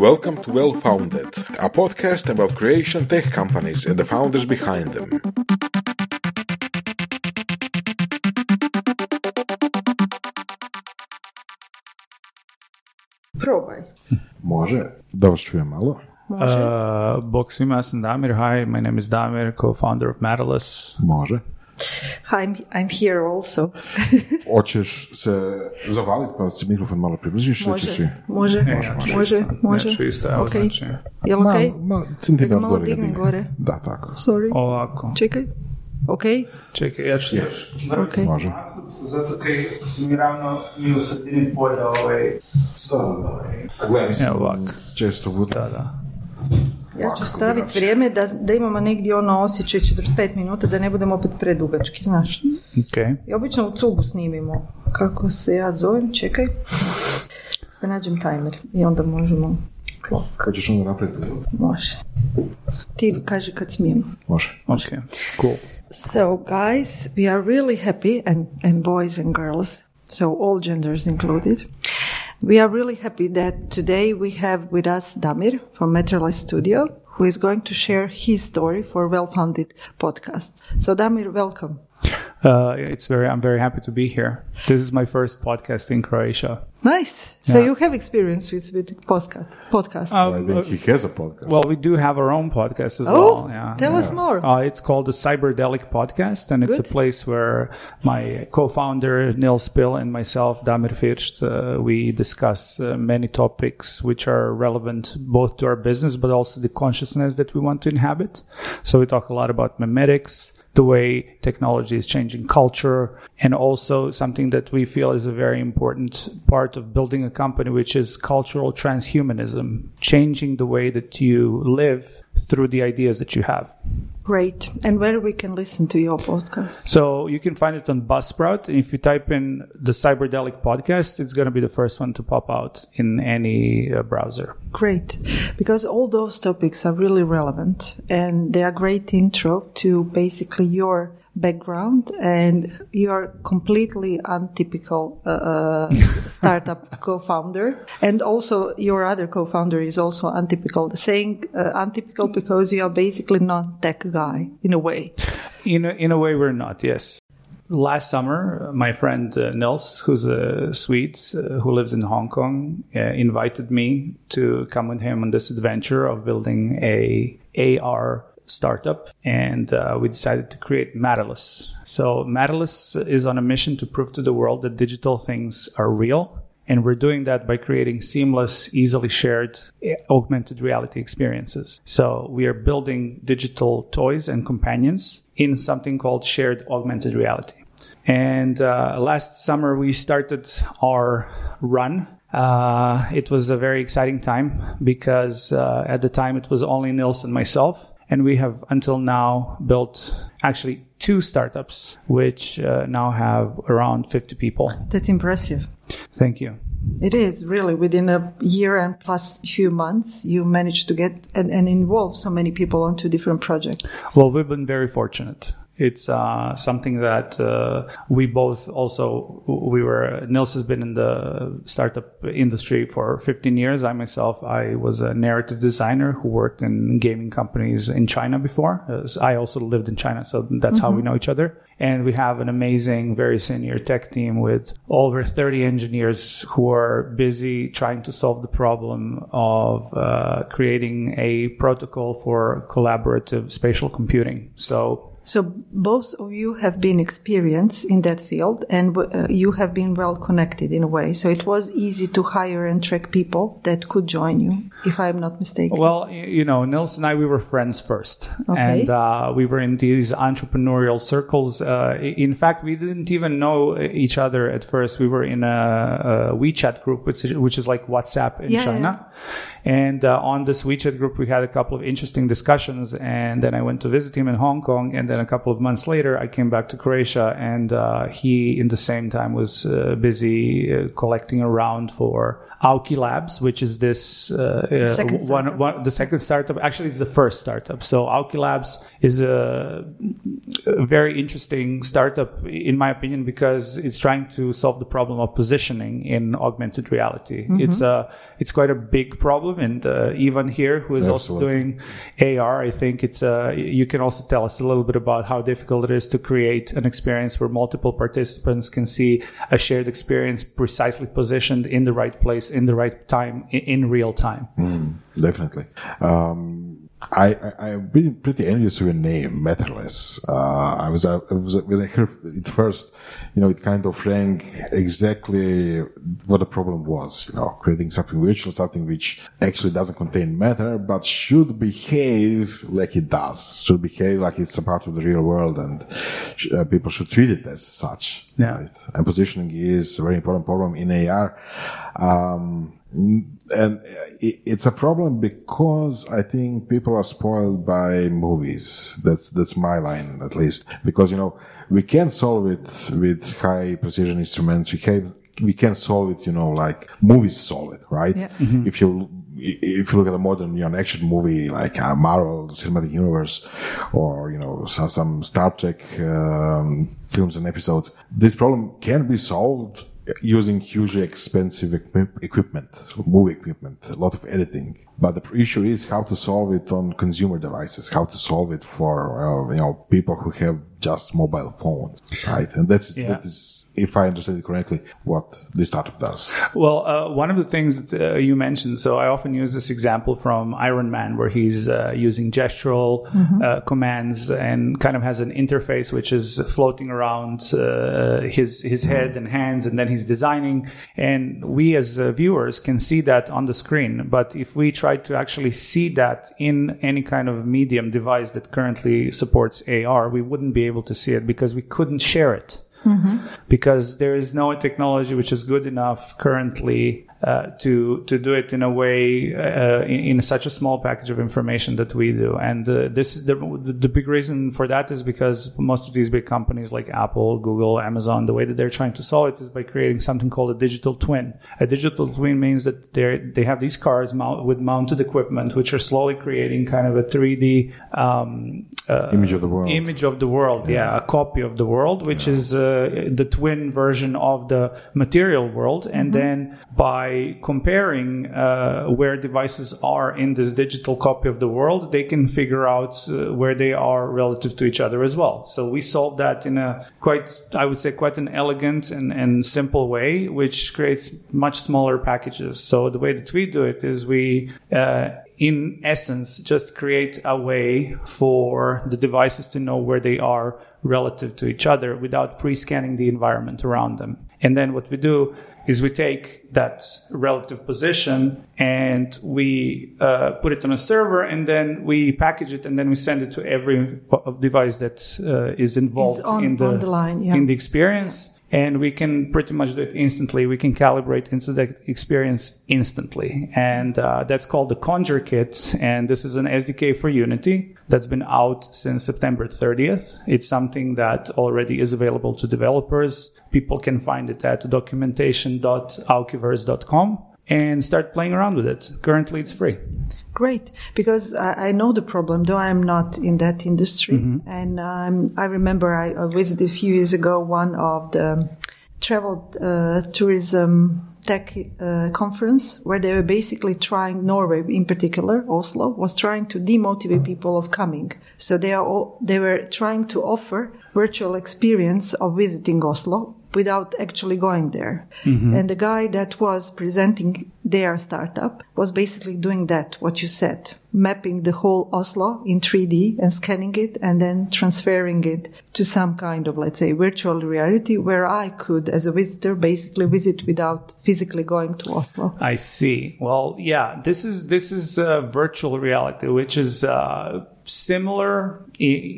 Welcome to Well Founded, a podcast about creation tech companies and the founders behind them. Probaj. Može, da vas čujem malo. Može. Uh, bog svima, ja sam Damir. Hi, my name is Damir, co-founder of Matterless. Može. I'm, I'm here also. Hoćeš se zavaliti pa se mikrofon malo približiš? ili ćeš Može, može, E, ja ću može, isto. može. Ja ću isto, evo Ok. znači. Jel Ma, okej? ma, centimetar Da malo gore dignem gore. Da, tako. Sorry. Ovako. Čekaj. Ok? Čekaj, ja ću se još Ok. Može. Zato kaj si mi ravno mi u sredini polja ovaj... ovaj. A gledaj, mislim, Evo ovak. često bude. Da, da. Ja ću staviti vrijeme da, da imamo negdje ono osjećaj 45 minuta, da ne budemo opet predugački, znaš. Ok. I obično u cugu snimimo. Kako se ja zovem, čekaj. Da nađem timer i onda možemo... Klok, Kad ćeš onda napraviti? može. Ti kaži kad smijemo. Može. Ok. Cool. So, guys, we are really happy, and, and boys and girls, so all genders included. We are really happy that today we have with us Damir from Matterless Studio, who is going to share his story for Well Founded podcast. So, Damir, welcome. Uh, it's very, I'm very happy to be here. This is my first podcast in Croatia. Nice. So, Yeah. you have experience with, with podcast. podcast. Um, I think he has a podcast. Well, we do have our own podcast as Oh, well. Yeah. tell us more. Uh, it's called the Cyberdelic Podcast, and it's Good. a place where my co-founder Nils Pihl and myself, Damir First, uh, we discuss uh, many topics which are relevant both to our business but also the consciousness that we want to inhabit. So we talk a lot about memetics. The way technology is changing culture, and also something that we feel is a very important part of building a company, which is cultural transhumanism, changing the way that you live through the ideas that you have. Great. And where we can listen to your podcast? So you can find it on Buzzsprout. If you type in the Cyberdelic podcast, it's going to be the first one to pop out in any uh, browser. Great, because all those topics are really relevant and they are great intro to basically your background and you are completely untypical uh, uh, startup co-founder. And also your other co-founder is also untypical. Saying uh, untypical because you are basically not tech guy in a way. In a, in a way, we're not, yes. Last summer, uh, my friend uh, Nils, who's a Swede uh, who lives in Hong Kong, uh, invited me to come with him on this adventure of building a AR startup, and uh, we decided to create Matterless. So Matterless is on a mission to prove to the world that digital things are real. And we're doing that by creating seamless, easily shared eh, augmented reality experiences. So we are building digital toys and companions in something called shared augmented reality. And uh, last summer we started our run. Uh, it was a very exciting time because uh, at the time it was only Nils and myself. And we have until now built actually two startups, which uh, now have around 50 people. that's impressive Thank you. It is really within a year and plus few months, you managed to get and, and involve so many people onto different projects. Well, we've been very fortunate. It's uh, something that uh, we both also we were. Nils has been in the startup industry for 15 years. I myself, I was a narrative designer who worked in gaming companies in China before. I also lived in China, so that's how we know each other. And we have an amazing, very senior tech team with over 30 engineers who are busy trying to solve the problem of uh, creating a protocol for collaborative spatial computing. So So both of you have been experienced in that field and uh, you have been well connected in a way. So it was easy to hire and track people that could join you, if I'm not mistaken. Well, you know, Nils and I, we were friends first. Okay. And uh, we were in these entrepreneurial circles. Uh, in fact, we didn't even know each other at first. We were in a, a WeChat group, which is, which is like WhatsApp in Yeah, China. And uh, on this WeChat group, we had a couple of interesting discussions. And then I went to visit him in Hong Kong. And then a couple of months later, I came back to Croatia, and uh, he, in the same time, was uh, busy uh, collecting around for Auki Labs, which is this uh, uh, Second one, one, the second startup. Actually, it's the first startup. So Auki Labs is a, a very interesting startup, in my opinion, because it's trying to solve the problem of positioning in augmented reality. It's a it's quite a big problem, and uh, Ivan here, who is also doing AR, I think it's uh, you can also tell us a little bit about how difficult it is to create an experience where multiple participants can see a shared experience precisely positioned in the right place, in the right time, in, real time. Definitely. Um, I, I I've been pretty envious of your name, Matterless. Uh, I was uh, I was when I heard it first, you know, it kind of rang exactly what the problem was. You know, creating something virtual, something which actually doesn't contain matter, but should behave like it does. Should behave like it's a part of the real world, and sh- uh, people should treat it as such. Yeah. Right? And positioning is a very important problem in AR. Um, and it's a problem because I think people are spoiled by movies. That's that's my line at least. Because you know we can solve it with high precision instruments. We can we can solve it. You know, like movies solve it, right? Yeah. If you if you look at a modern you know, action movie like uh, Marvel Cinematic Universe or you know some, some Star Trek um, films and episodes, this problem can be solved using hugely expensive equip- equipment, movie equipment, a lot of editing. But the issue is how to solve it on consumer devices, how to solve it for uh, you know people who have just mobile phones, right? And that's Yeah. that is, if I understand it correctly, what this startup does. Well, uh, one of the things that uh, you mentioned, so I often use this example from Iron Man, where he's uh, using gestural uh, commands and kind of has an interface which is floating around uh, his his head and hands, and then he's designing. And we as uh, viewers can see that on the screen, but if we try to actually see that in any kind of medium device that currently supports AR, we wouldn't be able to see it because we couldn't share it Mm-hmm. because there is no technology which is good enough currently uh, to to do it in a way uh, in, in such a small package of information that we do. And uh, this is the the big reason for that is because most of these big companies like Apple, Google, Amazon, the way that they're trying to solve it is by creating something called a digital twin. A digital twin means that they they have these cars mount, with mounted equipment which are slowly creating kind of a 3D um, uh, Image of the world. image of the world yeah, a copy of the world which is uh, the twin version of the material world and then by comparing uh, where devices are in this digital copy of the world they can figure out uh, where they are relative to each other as well so we solved that in a quite i would say quite an elegant and, and simple way which creates much smaller packages so the way that we do it is we uh, in essence, just create a way for the devices to know where they are relative to each other without pre-scanning the environment around them. And then what we do is we take that relative position and we uh, put it on a server and then we package it and then we send it to every device that uh, is involved on- in the, the line, yeah. in the experience and we can pretty much do it instantly. We can calibrate into the experience instantly, and uh, that's called the Conjure Kit. And this is an SDK for Unity that's been out since September 30th. It's something that already is available to developers. People can find it at documentation.aukiverse.com and start playing around with it. Currently, it's free. Great, because I, I know the problem, though I'm not in that industry. And um, I remember I, I visited a few years ago one of the travel uh, tourism tech uh, conference where they were basically trying Norway in particular Oslo was trying to demotivate people of coming so they are all, they were trying to offer virtual experience of visiting Oslo without actually going there and the guy that was presenting their startup was basically doing that what you said mapping the whole Oslo in 3D and scanning it and then transferring it to some kind of let's say virtual reality where I could as a visitor basically visit without physically going to Oslo I see. Well, yeah, this is this is uh, virtual reality, which is uh, similar.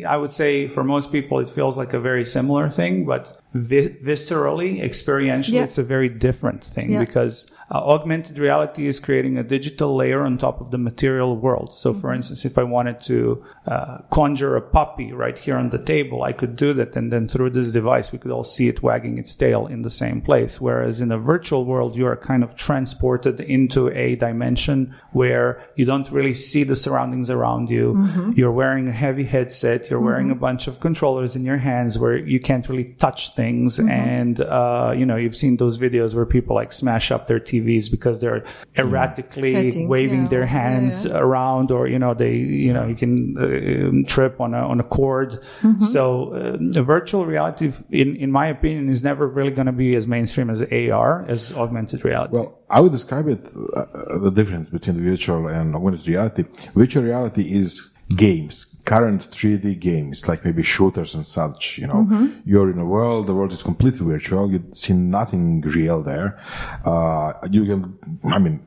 I would say for most people, it feels like a very similar thing, but vi- viscerally, experientially, Yeah. it's a very different thing Yeah. because Uh, augmented reality is creating a digital layer on top of the material world. So, for instance, if I wanted to uh, conjure a puppy right here on the table, I could do that. And then through this device, we could all see it wagging its tail in the same place. Whereas in a virtual world, you are kind of transported into a dimension where you don't really see the surroundings around you. You're wearing a heavy headset. You're wearing a bunch of controllers in your hands where you can't really touch things. And, uh, you know, you've seen those videos where people like smash up their TVs because they're erratically Setting, waving yeah. their hands yeah. around or, you know, they, you know, you can uh, trip on a, on a cord. Mm-hmm. So uh, virtual reality, in, in my opinion, is never really going to be as mainstream as AR, as augmented reality. Well, I would describe it uh, the difference between virtual and augmented reality. Virtual reality is games, current 3D games, like maybe shooters and such. You know, you're in a world, the world is completely virtual. You see nothing real there. Uh, you can, I mean,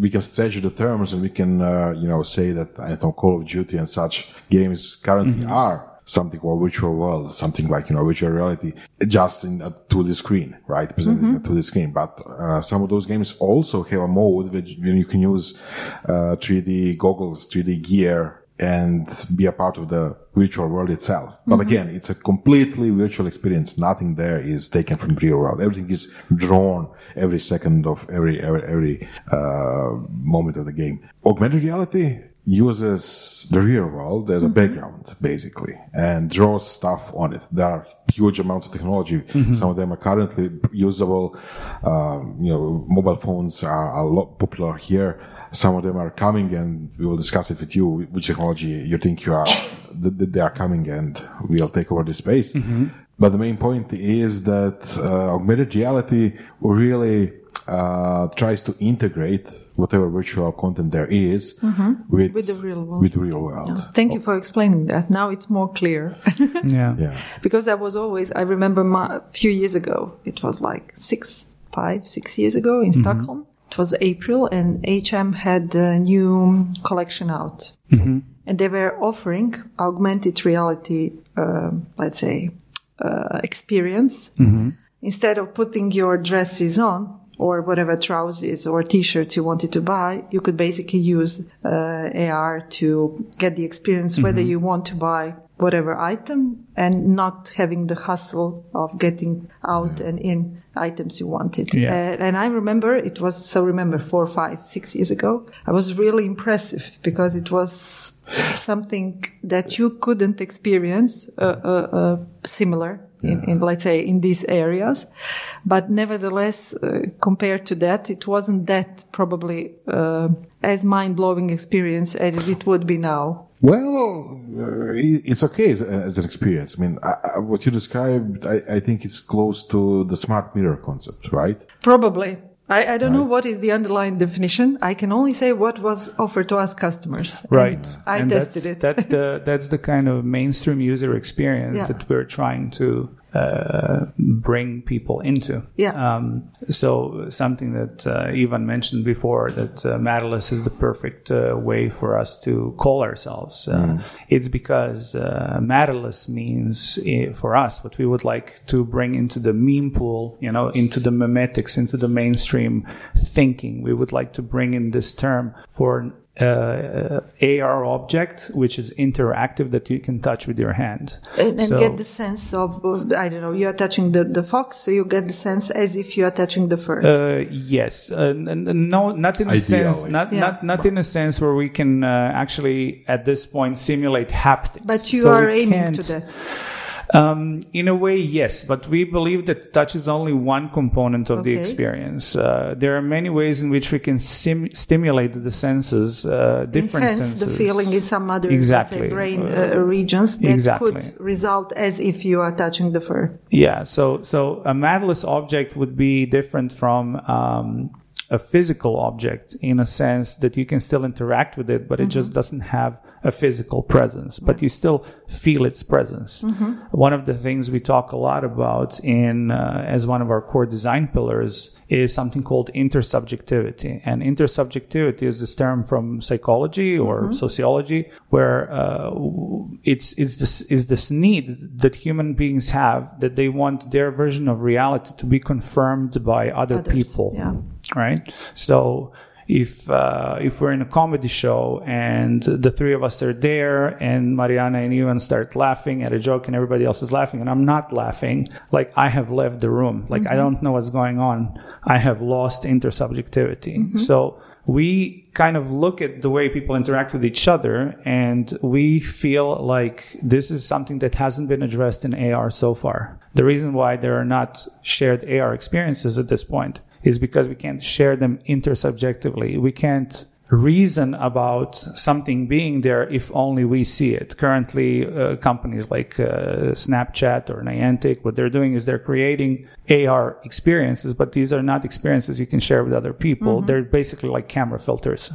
we can stretch the terms and we can, uh, you know, say that I don't know, Call of Duty and such games currently are something called virtual world, something like, you know, virtual reality, just in a 2D screen, right? Presented in a 2D screen. But, uh, some of those games also have a mode when you can use, uh, 3D goggles, 3D gear and be a part of the virtual world itself. But again, it's a completely virtual experience. Nothing there is taken from real world. Everything is drawn every second of every, every, every, uh, moment of the game. Augmented reality, uses the real world as a background, basically, and draws stuff on it. There are huge amounts of technology. Some of them are currently usable. Um, you know, mobile phones are a lot popular here. Some of them are coming, and we will discuss it with you. Which technology you think you are that that they are coming, and we'll take over the space. But the main point is that uh, augmented reality really uh, tries to integrate whatever virtual content there is with, With the real world. With the real world. Thank you for explaining that. Now it's more clear. yeah. Yeah. because I was always, I remember my, a few years ago, it was like six, five, six years ago in Stockholm. It was April and HM had a new collection out. And they were offering augmented reality, uh, let's say, uh, experience. Instead of putting your dresses on, or whatever trousers or t-shirts you wanted to buy, you could basically use uh, AR to get the experience whether you want to buy whatever item and not having the hustle of getting out and in items you wanted. Yeah. Uh, and I remember it was, so remember four, five, six years ago, I was really impressive because it was something that you couldn't experience uh, uh, uh, similar in, in, let's say, in these areas. But nevertheless, uh, compared to that, it wasn't that probably uh, as mind-blowing experience as it would be now. Well, uh, it's okay as, as an experience. I mean, I, I, what you described, I, I think it's close to the smart mirror concept, right? Probably. I, I don't know what is the underlying definition. I can only say what was offered to us customers. And Right. I And tested that's, it. That's the that's the kind of mainstream user experience Yeah. that we're trying to uh, bring people into. Yeah. Um, so something that uh, Ivan mentioned before that uh, Matterless is the perfect uh, way for us to call ourselves. Uh, It's because uh, Matterless means uh, for us what we would like to bring into the meme pool, you know, into the memetics, into the mainstream thinking. We would like to bring in this term for uh, AR object, which is interactive that you can touch with your hand. and, and So- get the sense of, of, I don't know, you are touching the, the fox, so you get the sense as if you are touching the fur. Uh, yes, uh, n- n- no, not in a sense, not Yeah. not not in a sense where we can uh, actually at this point simulate haptics. but you So are aiming to that. Um, in a way, yes, but we believe that touch is only one component of the experience. Uh, there are many ways in which we can sim- stimulate the senses, uh, different Enhance senses. the feeling in some other Exactly. say, brain Uh, regions that exactly. could result as if you are touching the fur. Yeah, so so a matterless object would be different from um, a physical object in a sense that you can still interact with it, but it just doesn't have a physical presence, but you still feel its presence. One of the things we talk a lot about in uh, as one of our core design pillars is something called intersubjectivity. And intersubjectivity is this term from psychology or sociology where uh, it's it's this is this need that human beings have that they want their version of reality to be confirmed by other Others, people. yeah. right? So if uh, if we're in a comedy show and the three of us are there and Marijana and Ivan start laughing at a joke and everybody else is laughing and I'm not laughing, like I have left the room. Like I don't know what's going on. I have lost intersubjectivity. So we kind of look at the way people interact with each other and we feel like this is something that hasn't been addressed in AR so far. The reason why there are not shared AR experiences at this point is because we can't share them intersubjectively. We can't reason about something being there if only we see it. Currently, uh, companies like uh, Snapchat or Niantic, what they're doing is they're creating AR experiences, but these are not experiences you can share with other people. They're basically like camera filters.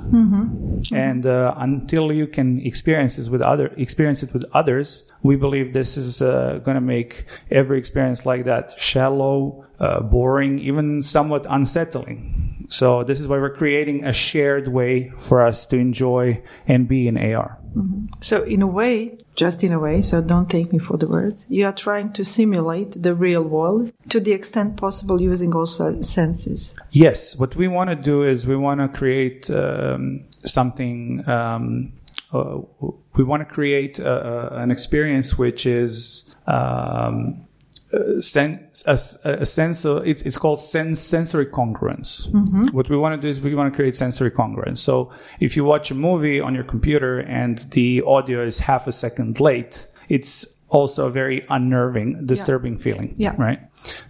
And uh, until you can experience this with other experience it with others, we believe this is uh, going to make every experience like that shallow, uh, boring, even somewhat unsettling. So this is why we're creating a shared way for us to enjoy and be in AR. So, in a way, just in a way, so don't take me for the words, you are trying to simulate the real world to the extent possible using also senses. Yes, what we want to do is we want to create um, something. Um, uh, we want to create uh, uh, an experience which is um, uh, sen- a, a sense—it's it's called sen- sensory congruence. What we want to do is we want to create sensory congruence. So if you watch a movie on your computer and the audio is half a second late, it's also a very unnerving, disturbing feeling. Yeah. Right.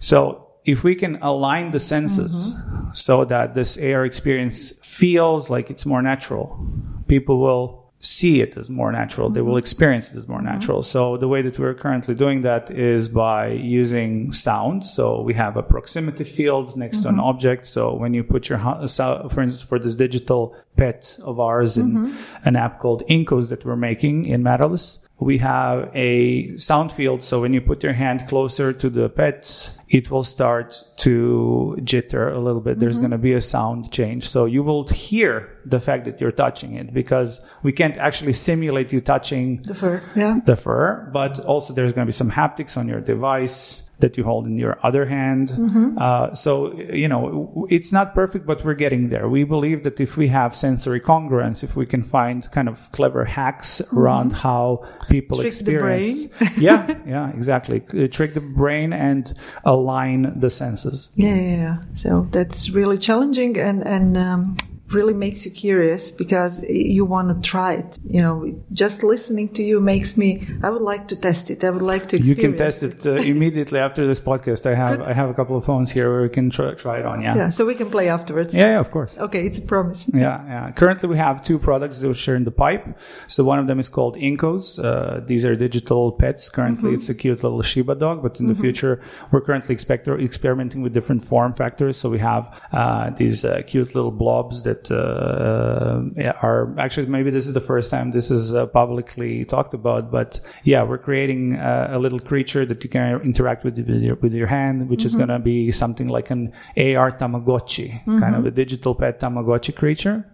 So if we can align the senses so that this AR experience feels like it's more natural, people will see it as more natural. They will mm-hmm. experience it as more mm-hmm. natural. So the way that we're currently doing that is by using sound. So we have a proximity field next to an mm-hmm. object. So when you put your, for instance, for this digital pet of ours in an app called Incos that we're making in Matterless, we have a sound field. So when you put your hand closer to the pet, it will start to jitter a little bit. There's mm-hmm. going to be a sound change. So you will hear the fact that you're touching it because we can't actually simulate you touching The fur, yeah. the fur, but also there's going to be some haptics on your device that you hold in your other hand. Uh, so, you know, it's not perfect, but we're getting there. We believe that if we have sensory congruence, if we can find kind of clever hacks around how people Trick the experience. yeah, yeah, exactly. Uh, Trick the brain and align the senses. Yeah, yeah, yeah. So that's really challenging and and um, really makes you curious because you want to try it. You know, just listening to you makes me. I would like to test it. I would like to. Experience. You can test it uh, immediately after this podcast. I have I have a couple of phones here where we can try, try it on. Yeah. Yeah, so we can play afterwards. yeah, yeah, of course. Okay, it's a promise. Yeah, yeah. Currently, we have two products which are in the pipe. So one of them is called Incos. Uh, these are digital pets. Currently, it's a cute little Shiba dog, but in the future, we're currently expect- experimenting with different form factors. So we have uh, these uh, cute little blobs that uh, are actually maybe this is the first time this is uh, publicly talked about. But yeah, we're creating uh, a little creature that you can interact with with your, with your hand, which is going to be something like an AR Tamagotchi, kind of a digital pet Tamagotchi creature.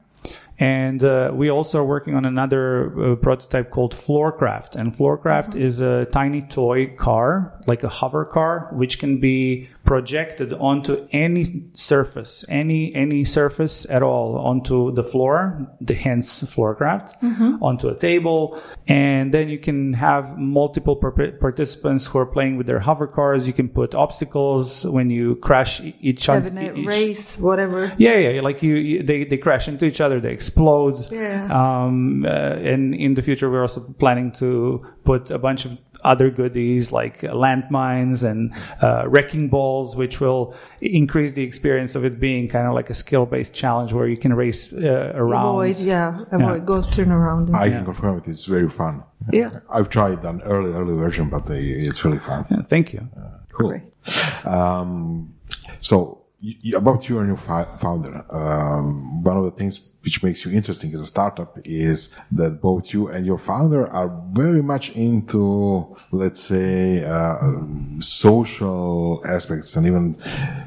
And uh, we also are working on another uh, prototype called Floorcraft. And Floorcraft is a tiny toy car, like a hover car, which can be projected onto any surface, any any surface at all, onto the floor, the hence Floorcraft, onto a table, and then you can have multiple par- participants who are playing with their hover cars. You can put obstacles when you crash each other. A race, whatever. Yeah, yeah, like you, you they, they crash into each other, they explode. Yeah. Um, uh, and in the future, we're also planning to put a bunch of other goodies like uh, landmines and uh, wrecking balls, which will increase the experience of it being kind of like a skill-based challenge where you can race uh, around. Avoid, yeah, avoid, go turn around. and- I can confirm it. It's very fun. Yeah. I've tried an early, early version, but they, it's really fun. Yeah, thank you. Cool. Great. Um, so y- y- about you and your founder, um, one of the things which makes you interesting as a startup is that both you and your founder are very much into, let's say, uh, social aspects and even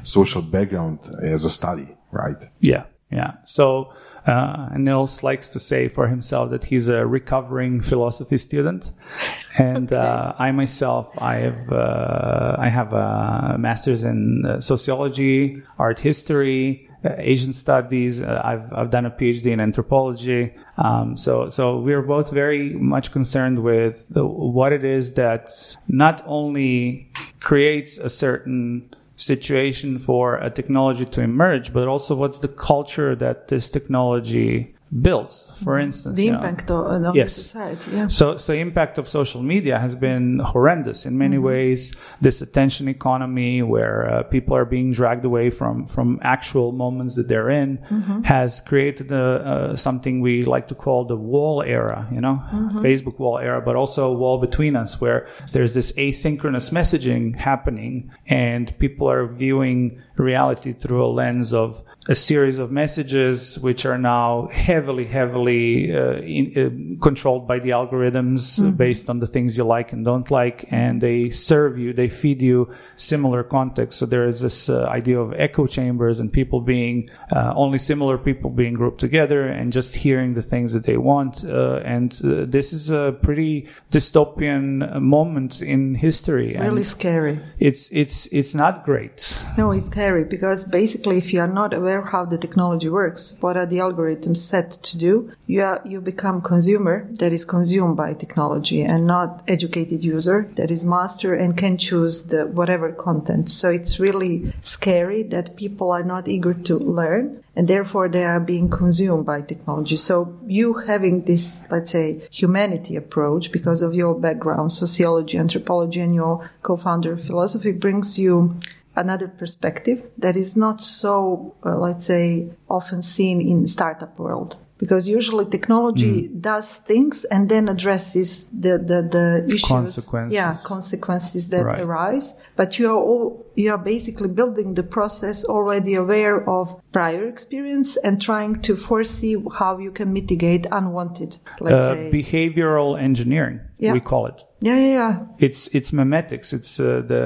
social background as a study, right? Yeah, yeah. So uh, Nils likes to say for himself that he's a recovering philosophy student, and uh, I myself, I have uh, I have a master's in uh, sociology, art history. uh, Asian studies. Uh, I've I've done a PhD in anthropology. Um, so so we're both very much concerned with the, what it is that not only creates a certain situation for a technology to emerge, but also what's the culture that this technology builds. For instance, the know. impact on Yes. the society. Yeah. So, so impact of social media has been horrendous in many ways. This attention economy, where uh, people are being dragged away from from actual moments that they're in, has created a, uh, something we like to call the wall era. You know, Facebook wall era, but also a wall between us, where there's this asynchronous messaging happening, and people are viewing reality through a lens of a series of messages which are now heavily, heavily uh, in, uh, controlled by the algorithms uh, based on the things you like and don't like, and they serve you, they feed you similar context. So there is this uh, idea of echo chambers and people being uh, only similar people being grouped together and just hearing the things that they want. Uh, and uh, this is a pretty dystopian moment in history, Really and scary. it's it's it's not great. No, it's scary because basically, if you are not aware how the technology works, what are the algorithms set to do, you are you become consumer that is consumed by technology and not educated user that is master and can choose the whatever content. So it's really scary that people are not eager to learn and therefore they are being consumed by technology. So you having this, let's say, humanity approach because of your background, sociology, anthropology, and your co-founder philosophy brings you another perspective that is not so, uh, let's say, often seen in startup world. Because usually technology does things and then addresses the, the, the issues. Consequences. Yeah, consequences that Right. arise. But you are all, you are basically building the process already aware of prior experience and trying to foresee how you can mitigate unwanted, let's Uh, say. behavioral engineering, Yeah. we call it. yeah, yeah, yeah. It's it's memetics. It's uh, the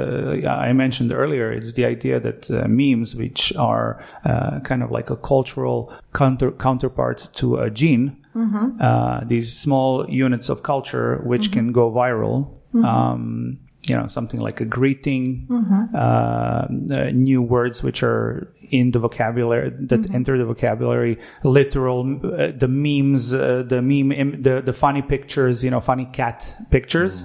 I mentioned earlier. It's the idea that uh, memes, which are uh, kind of like a cultural counter counterpart to a gene, uh, these small units of culture which can go viral. Um, you know, something like a greeting, uh, uh, new words which are in the vocabulary that enter the vocabulary, literal, uh, the memes, uh, the meme, im- the the funny pictures, you know, funny cat pictures,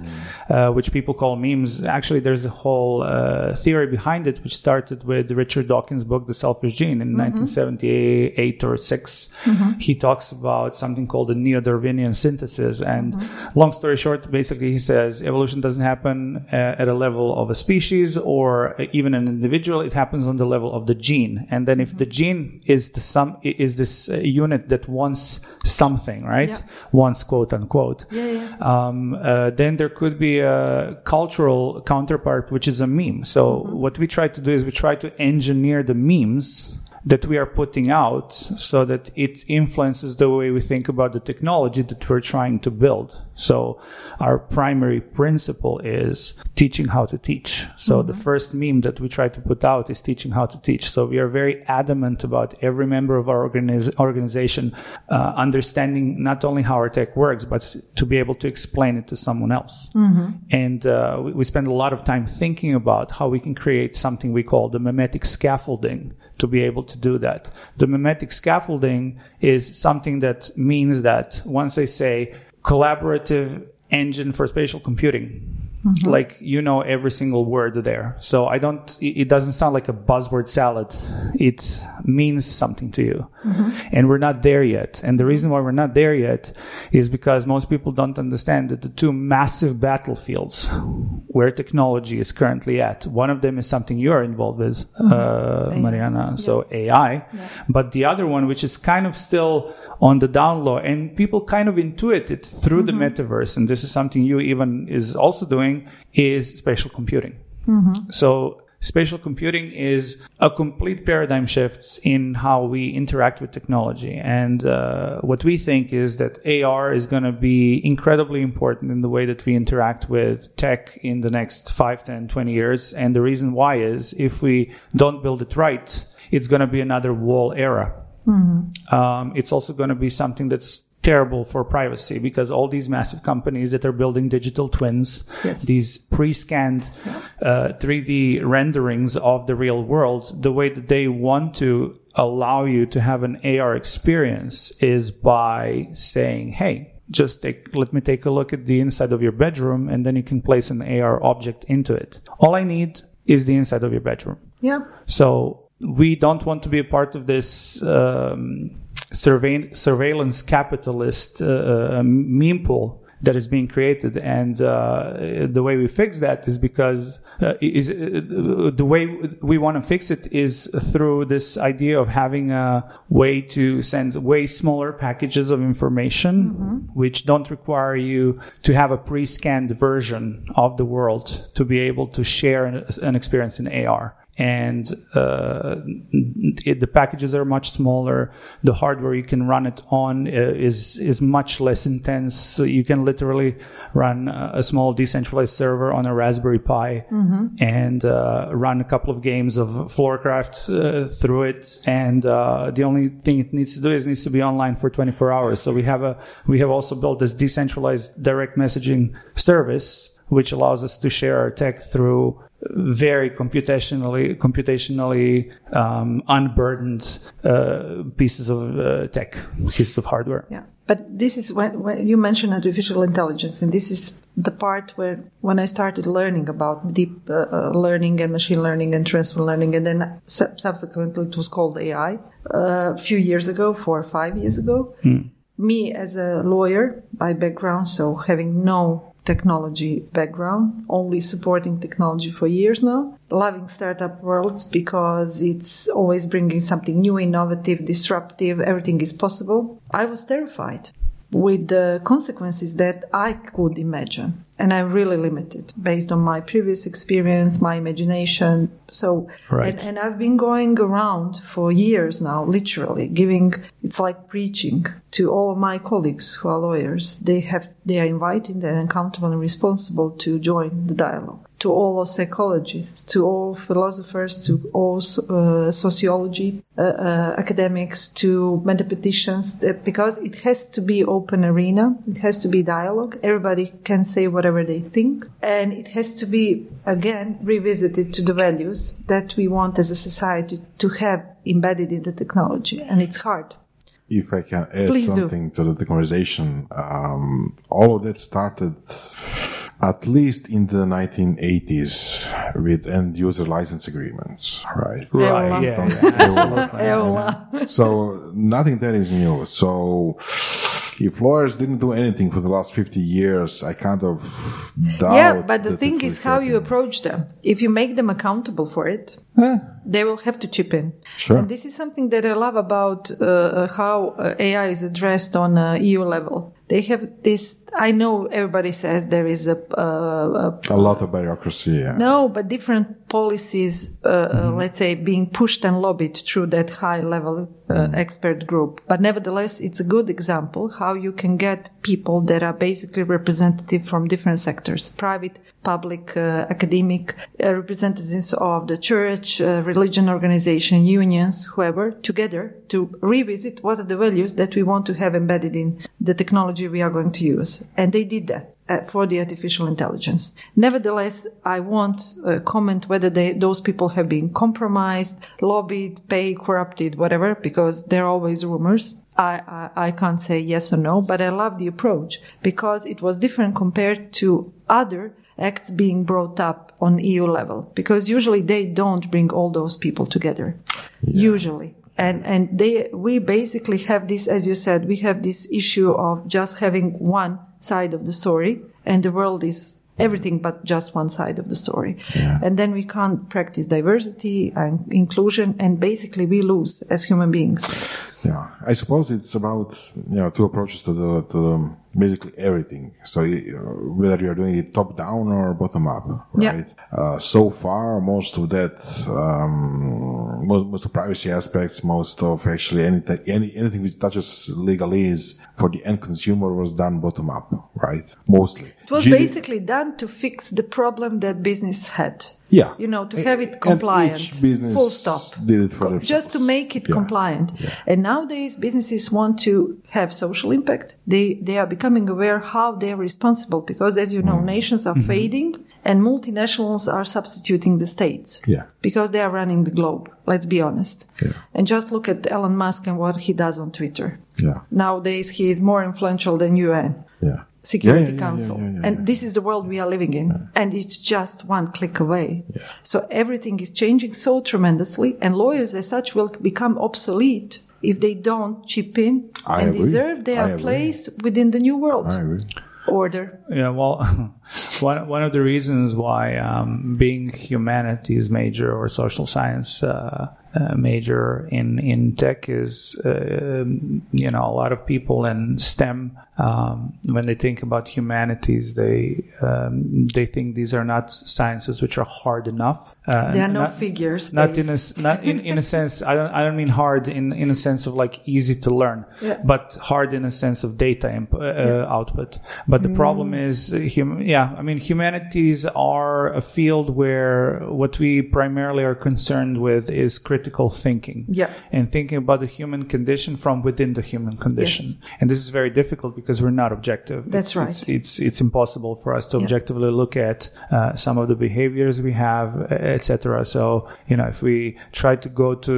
uh, which people call memes. Actually, there's a whole uh, theory behind it, which started with Richard Dawkins' book, The Selfish Gene, in 1978 or 6 He talks about something called the neo-Darwinian synthesis, and long story short, basically, he says evolution doesn't happen uh, at a level of a species or even an individual. It happens on the level of the gene, and then if the gene is the sum is this uh, unit that wants something, right? Yeah. Wants quote unquote. Yeah, yeah. Um, uh, then there could be a cultural counterpart, which is a meme. So what we try to do is we try to engineer the memes that we are putting out so that it influences the way we think about the technology that we're trying to build. So our primary principle is teaching how to teach. So the first meme that we try to put out is teaching how to teach. So we are very adamant about every member of our organiz- organization uh, understanding not only how our tech works, but to be able to explain it to someone else. And uh, we, we spend a lot of time thinking about how we can create something we call the memetic scaffolding to be able to do that. The memetic scaffolding is something that means that once I say collaborative engine for spatial computing, Mm-hmm. like you know every single word there. So I don't, it doesn't sound like a buzzword salad. It means something to you. Mm-hmm. And we're not there yet. And the reason why we're not there yet is because most people don't understand that the two massive battlefields where technology is currently at, one of them is something you are involved with, mm-hmm. uh, Marijana. So AI. But the other one, which is kind of still on the down low and people kind of intuit it through the metaverse. And this is something Ivan is also doing is spatial computing. So spatial computing is a complete paradigm shift in how we interact with technology. And uh, what we think is that AR is going to be incredibly important in the way that we interact with tech in the next 5, 10, 20 years. And the reason why is if we don't build it right, it's going to be another wall era. Um, it's also going to be something that's terrible for privacy because all these massive companies that are building digital twins, Yes. these pre-scanned uh, 3D renderings of the real world, the way that they want to allow you to have an AR experience is by saying, hey, just take, let me take a look at the inside of your bedroom and then you can place an AR object into it. All I need is the inside of your bedroom. Yeah. So we don't want to be a part of this um, surveil- surveillance capitalist uh, uh, meme pool that is being created. And uh, the way we fix that is because uh, is uh, the way we want to fix it is through this idea of having a way to send way smaller packages of information, which don't require you to have a pre-scanned version of the world to be able to share an, an experience in AR and uh, it, the packages are much smaller. The hardware you can run it on uh, is is much less intense. So you can literally run a, a small decentralized server on a Raspberry Pi and uh, run a couple of games of Floorcraft uh, through it. And uh, the only thing it needs to do is it needs to be online for 24 hours. So we have a we have also built this decentralized direct messaging service which allows us to share our tech through very computationally computationally um, unburdened uh, pieces of uh, tech, pieces of hardware. Yeah. But this is when, when you mentioned artificial intelligence, and this is the part where when I started learning about deep uh, uh, learning and machine learning and transfer learning, and then su- subsequently it was called AI uh, a few years ago, four or five years ago. Me as a lawyer by background, so having no technology background, only supporting technology for years now. Loving startup worlds because it's always bringing something new, innovative, disruptive, everything is possible. I was terrified with the consequences that I could imagine. And I'm really limited based on my previous experience, my imagination. So, Right. and, and I've been going around for years now, literally giving, it's like preaching to all my colleagues who are lawyers. They have, they are invited and accountable and responsible to join the dialogue. To all psychologists, to all philosophers, to all uh, sociology uh, uh, academics, to mathematicians, uh, because it has to be open arena. It has to be dialogue. Everybody can say whatever they think, and it has to be again revisited to the values that we want as a society to have embedded in the technology, and it's hard. If I can add Please do. something to the conversation, um, all of that started at least in the 1980s with end user license agreements, right? Right. EULA. Yeah. EULA. So nothing that is new. So if lawyers didn't do anything for the last 50 years, I kind of doubt. Yeah, but the thing is will how you approach them. If you make them accountable for it, they will have to chip in. Sure. And this is something that I love about uh, uh, how uh, AI is addressed on uh, EU level. They have this. I know everybody says there is a, uh, a A lot of bureaucracy. Yeah. no, but different policies, uh, uh, Mm-hmm. let's say, being pushed and lobbied through that high level uh, Mm-hmm. expert group. But nevertheless, it's a good example how you can get people that are basically representative from different sectors, private, public, uh, academic, uh, representatives of the church, uh, religion organization, unions, whoever, together to revisit what are the values that we want to have embedded in the technology we are going to use. And they did that uh, for the artificial intelligence. Nevertheless, I won't uh, comment whether they, those people have been compromised, lobbied, paid, corrupted, whatever, because there are always rumors. I, I, I can't say yes or no, but I love the approach because it was different compared to other acts being brought up on EU level because usually they don't bring all those people together. Usually. And, and they, we basically have this, as you said, we have this issue of just having one side of the story and the world is everything but just one side of the story. And then we can't practice diversity and inclusion and basically we lose as human beings. Yeah, I suppose it's about you know two approaches to the to the, basically everything. So you, whether you're doing it top down or bottom up, Yeah. right? Uh, so far, most of that, um, most, most of privacy aspects, most of actually anything, any, anything which touches legalese for the end consumer was done bottom up, right? Mostly. It was GD basically done to fix the problem that business had. Yeah. You know, to have it compliant. Full stop. Did it for just to make it Yeah. compliant. Yeah. And nowadays, businesses want to have social impact. They they are becoming aware how they are responsible because, as you know, Mm. nations are Mm-hmm. fading and multinationals are substituting the states. Yeah. Because they are running the globe. Let's be honest. Yeah. And just look at Elon Musk and what he does on Twitter. Yeah. Nowadays, he is more influential than UN. Yeah. Security Yeah, yeah, yeah, Council. yeah, yeah, yeah, and this is the world we are living in. And it's just one click away. So everything is changing so tremendously, and lawyers as such will become obsolete if they don't chip in I and agree. deserve I their agree. place within the new world order. Yeah, well, one one of the reasons why um, being humanities major or social science uh, uh, major in in tech is, uh, um, you know, a lot of people in STEM um, when they think about humanities, they um, they think these are not sciences which are hard enough. Uh, There are no not- figures. not in a not in, in a sense I don't I don't mean hard in in a sense of like easy to learn Yeah. but hard in a sense of data imp- uh, uh, output but the problem is uh, hum- yeah I mean humanities are a field where what we primarily are concerned with is critical thinking Yeah. and thinking about the human condition from within the human condition Yes. and this is very difficult because we're not objective That's It's- right. it's, it's it's impossible for us to Yeah. objectively look at uh, some of the behaviors we have, etc. So you know, if we try to go to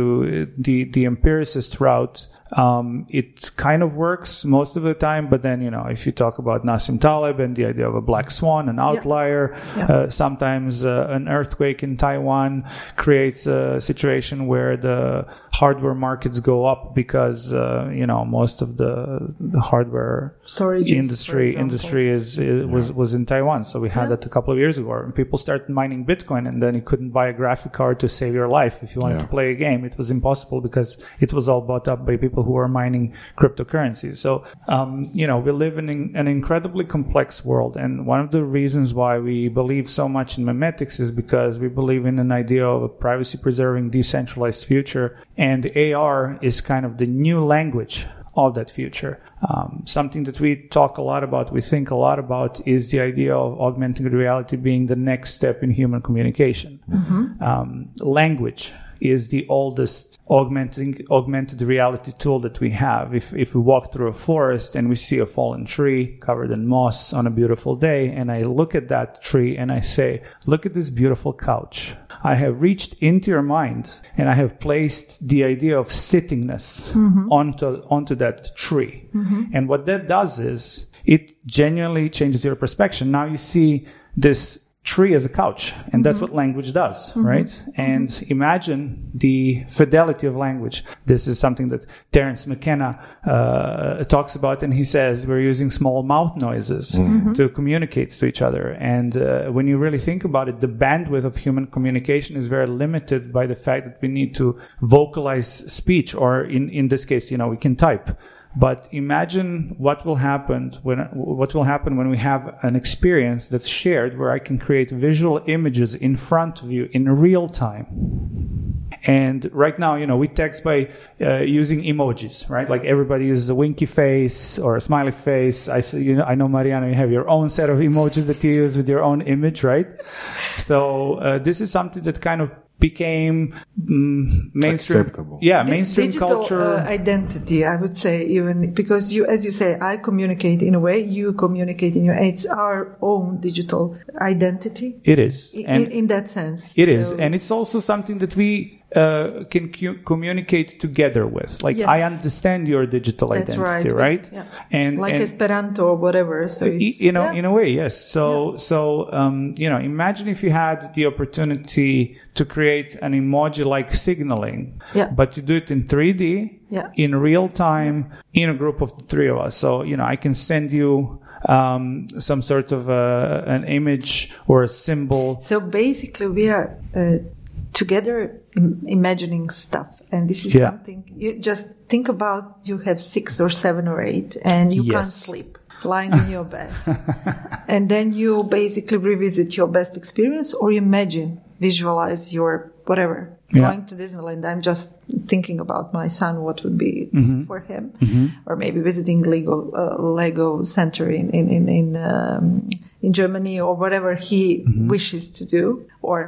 the the empiricist route. Um, it kind of works most of the time, but then you know, if you talk about Nassim Taleb and the idea of a black swan, an outlier, Yeah. uh, sometimes uh, an earthquake in Taiwan creates a situation where the hardware markets go up because uh, you know most of the, the hardware Storages, industry industry is, is was was in Taiwan. So we had Yeah. that a couple of years ago. And people started mining Bitcoin, and then you couldn't buy a graphic card to save your life if you wanted Yeah. to play a game. It was impossible because it was all bought up by people who are mining cryptocurrencies. So um, you know we live in an- incredibly complex world, and one of the reasons why we believe so much in memetics is because we believe in an idea of a privacy-preserving, decentralized future, and AR is kind of the new language of that future. Um, something that we talk a lot about, we think a lot about, is the idea of augmented reality being the next step in human communication. Um, language is the oldest augmenting, augmented reality tool that we have. If, if we walk through a forest and we see a fallen tree covered in moss on a beautiful day, and I look at that tree and I say, look at this beautiful couch. I have reached into your mind and I have placed the idea of sittingness mm-hmm. onto onto that tree. Mm-hmm. And what that does is it genuinely changes your perspective. Now you see this tree as a couch, and that's what language does, right? And imagine the fidelity of language. This is something that Terence McKenna uh, talks about, and he says we're using small mouth noises to communicate to each other. And uh, when you really think about it, the bandwidth of human communication is very limited by the fact that we need to vocalize speech, or in in this case, you know, we can type. But imagine what will happen when what will happen when we have an experience that's shared, where I can create visual images in front of you in real time. And right now, you know, we text by uh, using emojis, right? Like everybody uses a winky face or a smiley face. I, see- you know, I know Marijana, you have your own set of emojis that you use with your own image, right? So uh, this is something that kind of became mm, mainstream. Acceptable. Yeah, Di- mainstream digital, culture. uh, identity i would say even because you as you say i communicate in a way you communicate in your it's our own digital identity it is, in, and in, in that sense It is, So and it's also something that we uh, can cu- communicate together with. Like Yes. I understand your digital That's identity, right. right? Yeah. And like and, esperanto or whatever so it's, you know, yeah. in a way, yes. So, so um, you know, imagine if you had the opportunity to create an emoji-like signaling, Yeah. but you do it in 3D, Yeah. in real time, in a group of the three of us. So, you know, I can send you um, some sort of uh, an image or a symbol. So basically, we are uh, together Im- imagining stuff, and this is Yeah. something you just think about. You have six or seven or eight, and you can't sleep, lying in your bed, and then you basically revisit your best experience, or imagine, visualize your whatever. Yeah. Going to Disneyland, I'm just thinking about my son, what would be Mm-hmm. for him, or maybe visiting Lego uh, Lego Center in in in in, um, in Germany or whatever he Mm-hmm. wishes to do, or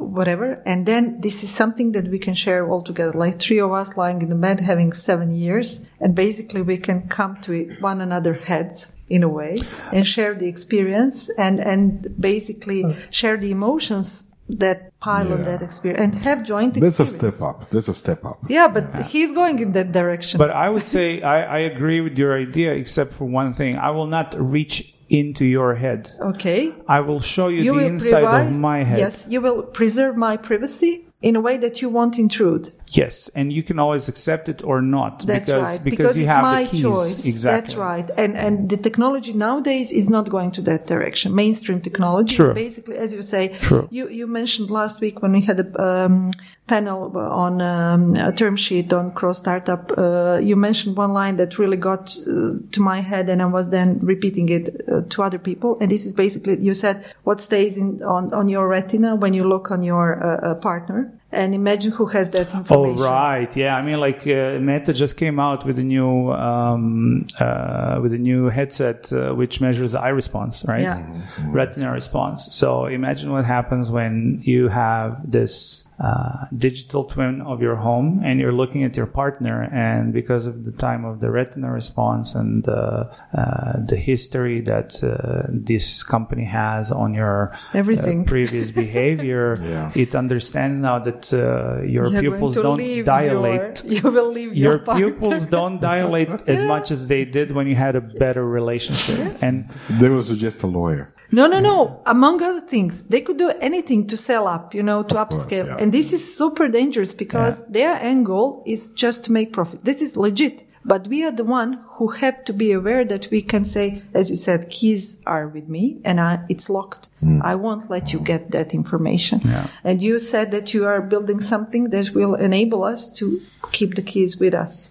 whatever. And then this is something that we can share all together, like three of us lying in the bed having seven years, and basically we can come to it, one another heads in a way and share the experience and and basically uh, share the emotions that pile on that experience and have joint That's a step up. That's a step up. Yeah, but he's going in that direction. But I would say I, I agree with your idea, except for one thing. I will not reach into your head. okay. I will show you, You the inside provide, of my head. Yes, you will preserve my privacy in a way that you won't intrude. Yes, and you can always accept it or not That's because right. because, you it's have my the keys. choice. Exactly. That's right. And and the technology nowadays is not going to that direction. Mainstream technology True. is basically, as you say. True. You you mentioned last week when we had a um, panel on um, a term sheet on cross startup. Uh, you mentioned one line that really got uh, to my head, and I was then repeating it uh, to other people. And this is basically you said what stays in on on your retina when you look on your uh, uh, partner. And imagine who has that information. Oh information. right, yeah. I mean, like uh, Meta just came out with a new um, uh, with a new headset uh, which measures eye response, right? Yeah. Retina response. So imagine what happens when you have this uh, digital twin of your home and you're looking at your partner, and because of the time of the retina response and the uh, the history that uh, this company has on your uh, Everything. previous behavior, Yeah. it understands now that uh, your You're pupils don't dilate. Your, you will leave your, Your pupils don't dilate as much as they did when you had a better relationship. And They will suggest a lawyer. No, no, no. Among other things, they could do anything to sell up, you know, to course, upscale. yeah. And this is super dangerous because their end goal is just to make profit. This is legit. But we are the one who have to be aware that we can say, as you said, keys are with me and I, it's locked. Hmm. I won't let you get that information. Yeah. And you said that you are building something that will enable us to keep the keys with us.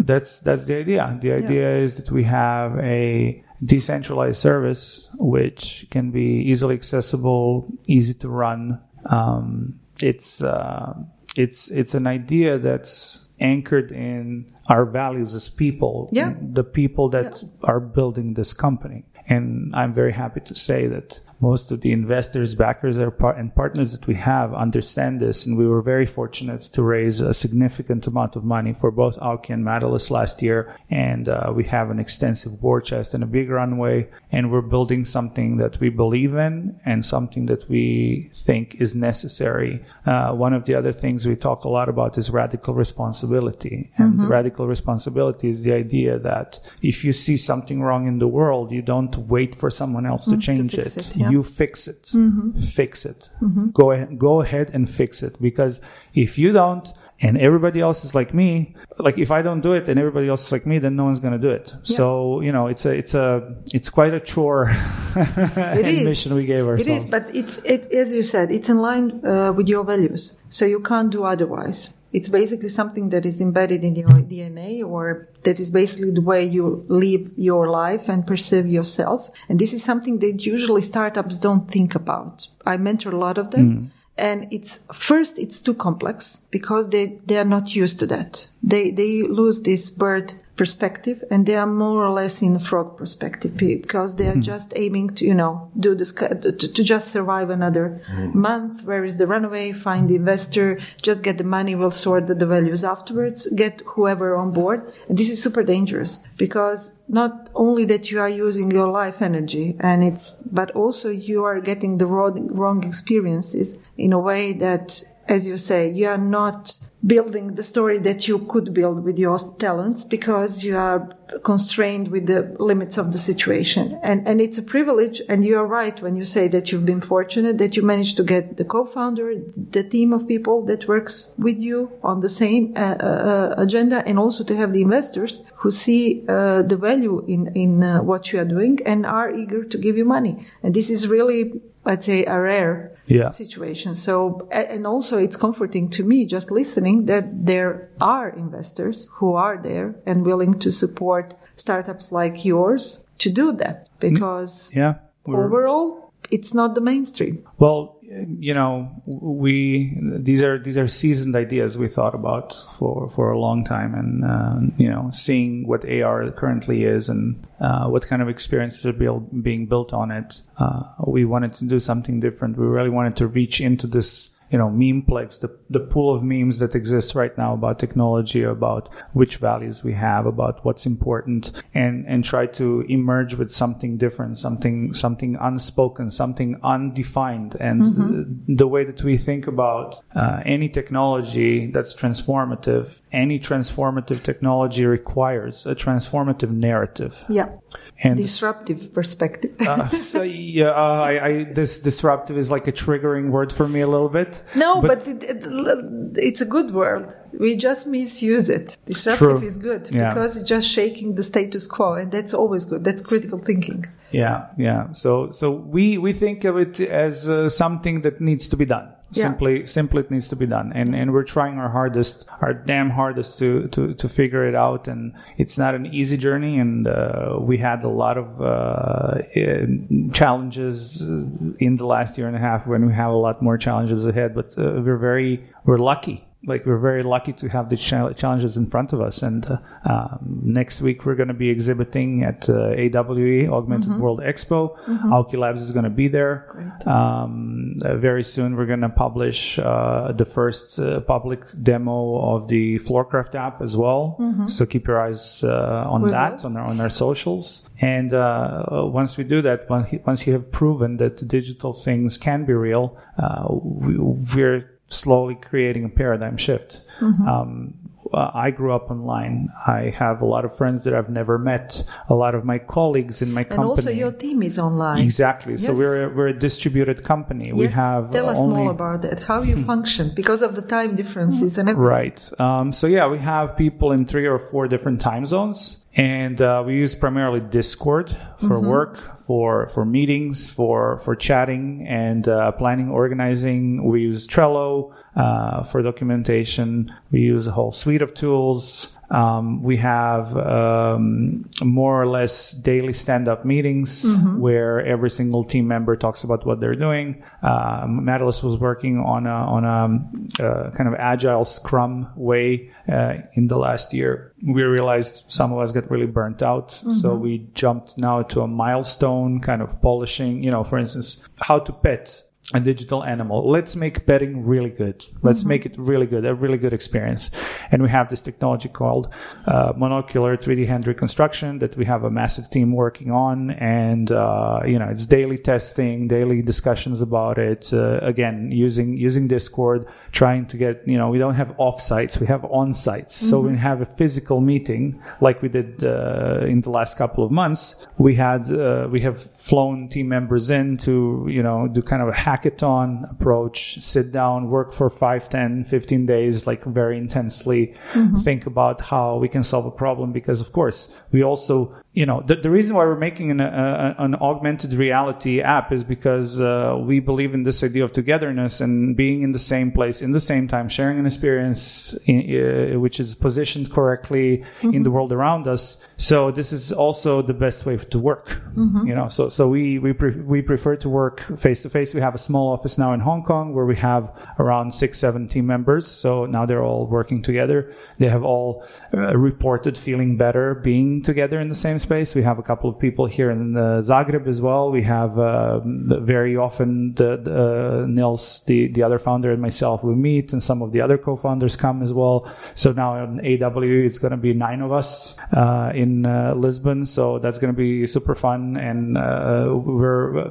that's that's the idea. The idea is that we have a decentralized service which can be easily accessible, easy to run. Um, it's uh, it's it's an idea that's anchored in our values as people, Yeah. the people that are building this company. And I'm very happy to say that most of the investors, backers, and partners that we have understand this. And we were very fortunate to raise a significant amount of money for both Auki and Matterless last year. And uh, we have an extensive war chest and a big runway. And we're building something that we believe in and something that we think is necessary. Uh, one of the other things we talk a lot about is radical responsibility. And radical responsibility is the idea that if you see something wrong in the world, you don't wait for someone else to change fix it. it, yeah. You fix it. Fix it. Go ahead, go ahead and fix it. Because if you don't, and everybody else is like me, like if I don't do it and everybody else is like me, then no one's going to do it. So, you know, it's a, it's a, it's quite a chore and is. mission we gave ourselves. is, but it's it, as you said, it's in line uh, with your values, so you can't do otherwise. It's basically something that is embedded in your DNA, or that is basically the way you live your life and perceive yourself. And this is something that usually startups don't think about. I mentor a lot of them. Mm. And it's first, it's too complex because they, they are not used to that. They, they lose this bird perspective and they are more or less in frog perspective because they are hmm. just aiming to, you know, do this, to, to just survive another hmm. month. Where is the runaway? Find the investor, just get the money. We'll sort the, the values afterwards, get whoever on board. And this is super dangerous because not only that you are using your life energy and it's, but also you are getting the wrong, wrong experiences in a way that, as you say, you are not building the story that you could build with your talents because you are constrained with the limits of the situation. And, and it's a privilege. And you are right when you say that you've been fortunate that you managed to get the co-founder, the team of people that works with you on the same uh, uh, agenda and also to have the investors who see uh, the value in, in uh, what you are doing and are eager to give you money. And this is really, I'd say, a rare Yeah. situation. So, and also it's comforting to me just listening that there are investors who are there and willing to support startups like yours to do that mm. because yeah. Overall it's not the mainstream. Well, you know, we these are these are seasoned ideas we thought about for for a long time, and uh, you know, seeing what AR currently is and uh, what kind of experiences are build, being built on it, uh, we wanted to do something different. We really wanted to reach into this you know, memeplex, the, the pool of memes that exists right now about technology, about which values we have, about what's important, and, and try to emerge with something different, something, something unspoken, something undefined. And mm-hmm. the, the, way that we think about uh, any technology that's transformative, any transformative technology requires a transformative narrative. Yeah and disruptive perspective. uh, yeah, uh, I, I, this disruptive is like a triggering word for me a little bit. No, but, but it, it, it's a good word. We just misuse it. Disruptive true. is good yeah. because it's just shaking the status quo, and that's always good. That's critical thinking. Yeah, yeah. So, so we we think of it as uh, something that needs to be done. Simply, simply, it needs to be done, and and we're trying our hardest, our damn hardest to to to figure it out. And it's not an easy journey, and uh, we had a lot of uh, challenges in the last year and a half. When we have a lot more challenges ahead, but uh, we're very we're lucky like we're very lucky to have these challenges in front of us. And uh, um, next week we're going to be exhibiting at uh, AWE Augmented mm-hmm. World Expo. mm hmm Labs is going to be there. Um, uh, very soon we're going to publish uh, the first uh, public demo of the Floorcraft app as well. Mm-hmm. So keep your eyes uh, on we that on our on our socials. And once we do that, once you have proven that digital things can be real, we, we're slowly creating a paradigm shift. Mm-hmm. Um, uh, I grew up online. I have a lot of friends that I've never met. A lot of my colleagues in my company. And also, your team is online. Exactly. Yes. So we're a, we're a distributed company. Yes. We have tell us only... more about that. How you function because of the time differences and everything. Right. Um, so yeah, we have people in three or four different time zones, and uh, we use primarily Discord for mm-hmm. work for for meetings, for for chatting and uh, planning, organizing. We use Trello uh, for documentation. We use a whole suite of tools. Um, we have um, more or less daily stand-up meetings mm-hmm. where every single team member talks about what they're doing. Uh, was working on a, on a, a uh, kind of agile Scrum way uh, in the last year. We realized some of us got really burnt out, mm-hmm. so we jumped now to a milestone kind of polishing. You know, for instance, how to pet a digital animal. Let's make betting really good. Let's mm-hmm. make it really good, a really good experience. And we have this technology called uh, monocular 3D hand reconstruction that we have a massive team working on. And, uh, you know, it's daily testing, daily discussions about it. Uh, again, using, using Discord, trying to get, you know, we don't have off sites, we have on sites. Mm-hmm. So we have a physical meeting like we did uh, in the last couple of months. We had, uh, we have flown team members in to, you know, do kind of a hack hackathon approach, sit down, work for 5, 10, 15 days, like very intensely, mm-hmm. think about how we can solve a problem. Because of course, we also you know the, the reason why we're making an, uh, an augmented reality app is because uh, we believe in this idea of togetherness and being in the same place in the same time sharing an experience in, uh, which is positioned correctly mm-hmm. in the world around us so this is also the best way to work mm-hmm. you know so so we we, pre- we prefer to work face to face we have a small office now in hong kong where we have around six seven team members so now they're all working together they have all uh, reported feeling better being together in the same space. We have a couple of people here in uh, Zagreb as well. We have uh, very often the, the uh, Nils, the, the other founder, and myself, we meet, and some of the other co-founders come as well. So now in AW it's going to be nine of us uh, in uh, Lisbon. So that's going to be super fun, and we're,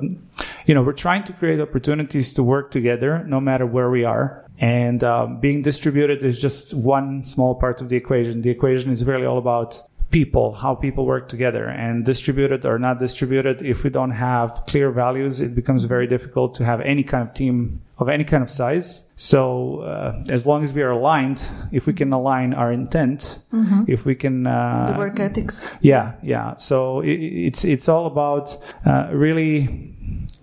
you know, we're trying to create opportunities to work together, no matter where we are. And um, being distributed is just one small part of the equation. The equation is really all about people, how people work together. And distributed or not distributed, if we don't have clear values, it becomes very difficult to have any kind of team of any kind of size. So uh, as long as we are aligned, if we can align our intent, mm-hmm. if we can uh, the work ethics. Yeah, yeah. So it, it's it's all about uh, really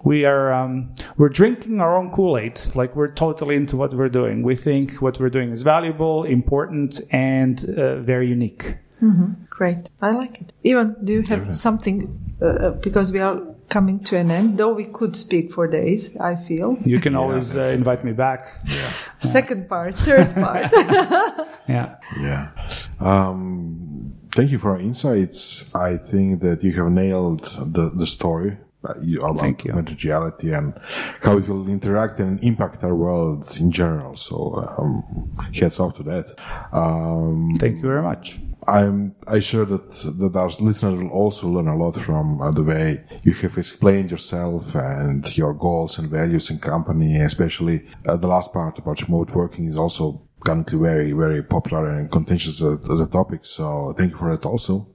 we are um, we're drinking our own kool-aid like we're totally into what we're doing we think what we're doing is valuable important and uh, very unique mm-hmm. great i like it Ivan do you have something uh, uh, because we are coming to an end, though we could speak for days, I feel. You can always uh, invite me back. Second part, third part. Yeah. Yeah. Um, thank you for our insights. I think that you have nailed the, the story you- about Thank you. augmented reality and how it will interact and impact our world in general. So, um, heads off to that. Um, Thank you very much. I'm I sure that that our listeners will also learn a lot from uh, the way you have explained yourself and your goals and values in company. Especially uh, the last part about remote working is also currently very very popular and contentious as a, as a topic. So thank you for that also.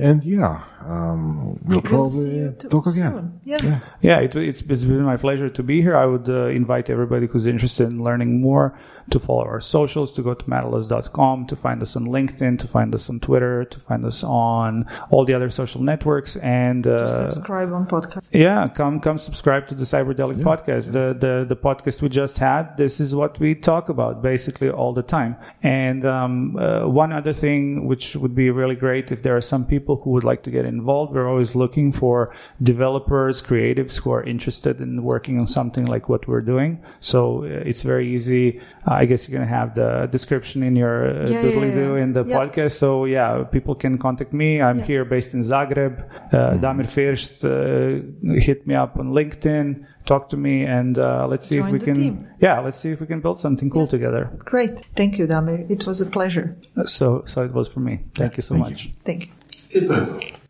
And yeah, um, we'll We'll see probably you too talk again. soon. Yeah. Yeah, it, it's, it's been my pleasure to be here. I would uh, invite everybody who's interested in learning more to follow our socials, to go to matterless.com, to find us on LinkedIn, to find us on Twitter, to find us on all the other social networks, and uh, Subscribe on podcast. yeah, come come subscribe to the Cyberdelic podcast. The, the the podcast we just had. This is what we talk about basically all the time. And um, uh, one other thing, which would be really great, if there are some people who would like to get involved, we're always looking for developers, creatives who are interested in working on something like what we're doing. So uh, it's very easy. Uh, I guess you're gonna have the description in your uh, Yeah, yeah, doodly do yeah. in the Yeah. podcast. So yeah, people can contact me. I'm Yeah. here based in Zagreb. Uh, Damir First, uh, hit me up on LinkedIn, talk to me, and uh, let's see Join if we can. team. Yeah, let's see if we can build something cool together. Great. Thank you, Damir. It was a pleasure. So, so it was for me. Thank you so Thank much. Thank you.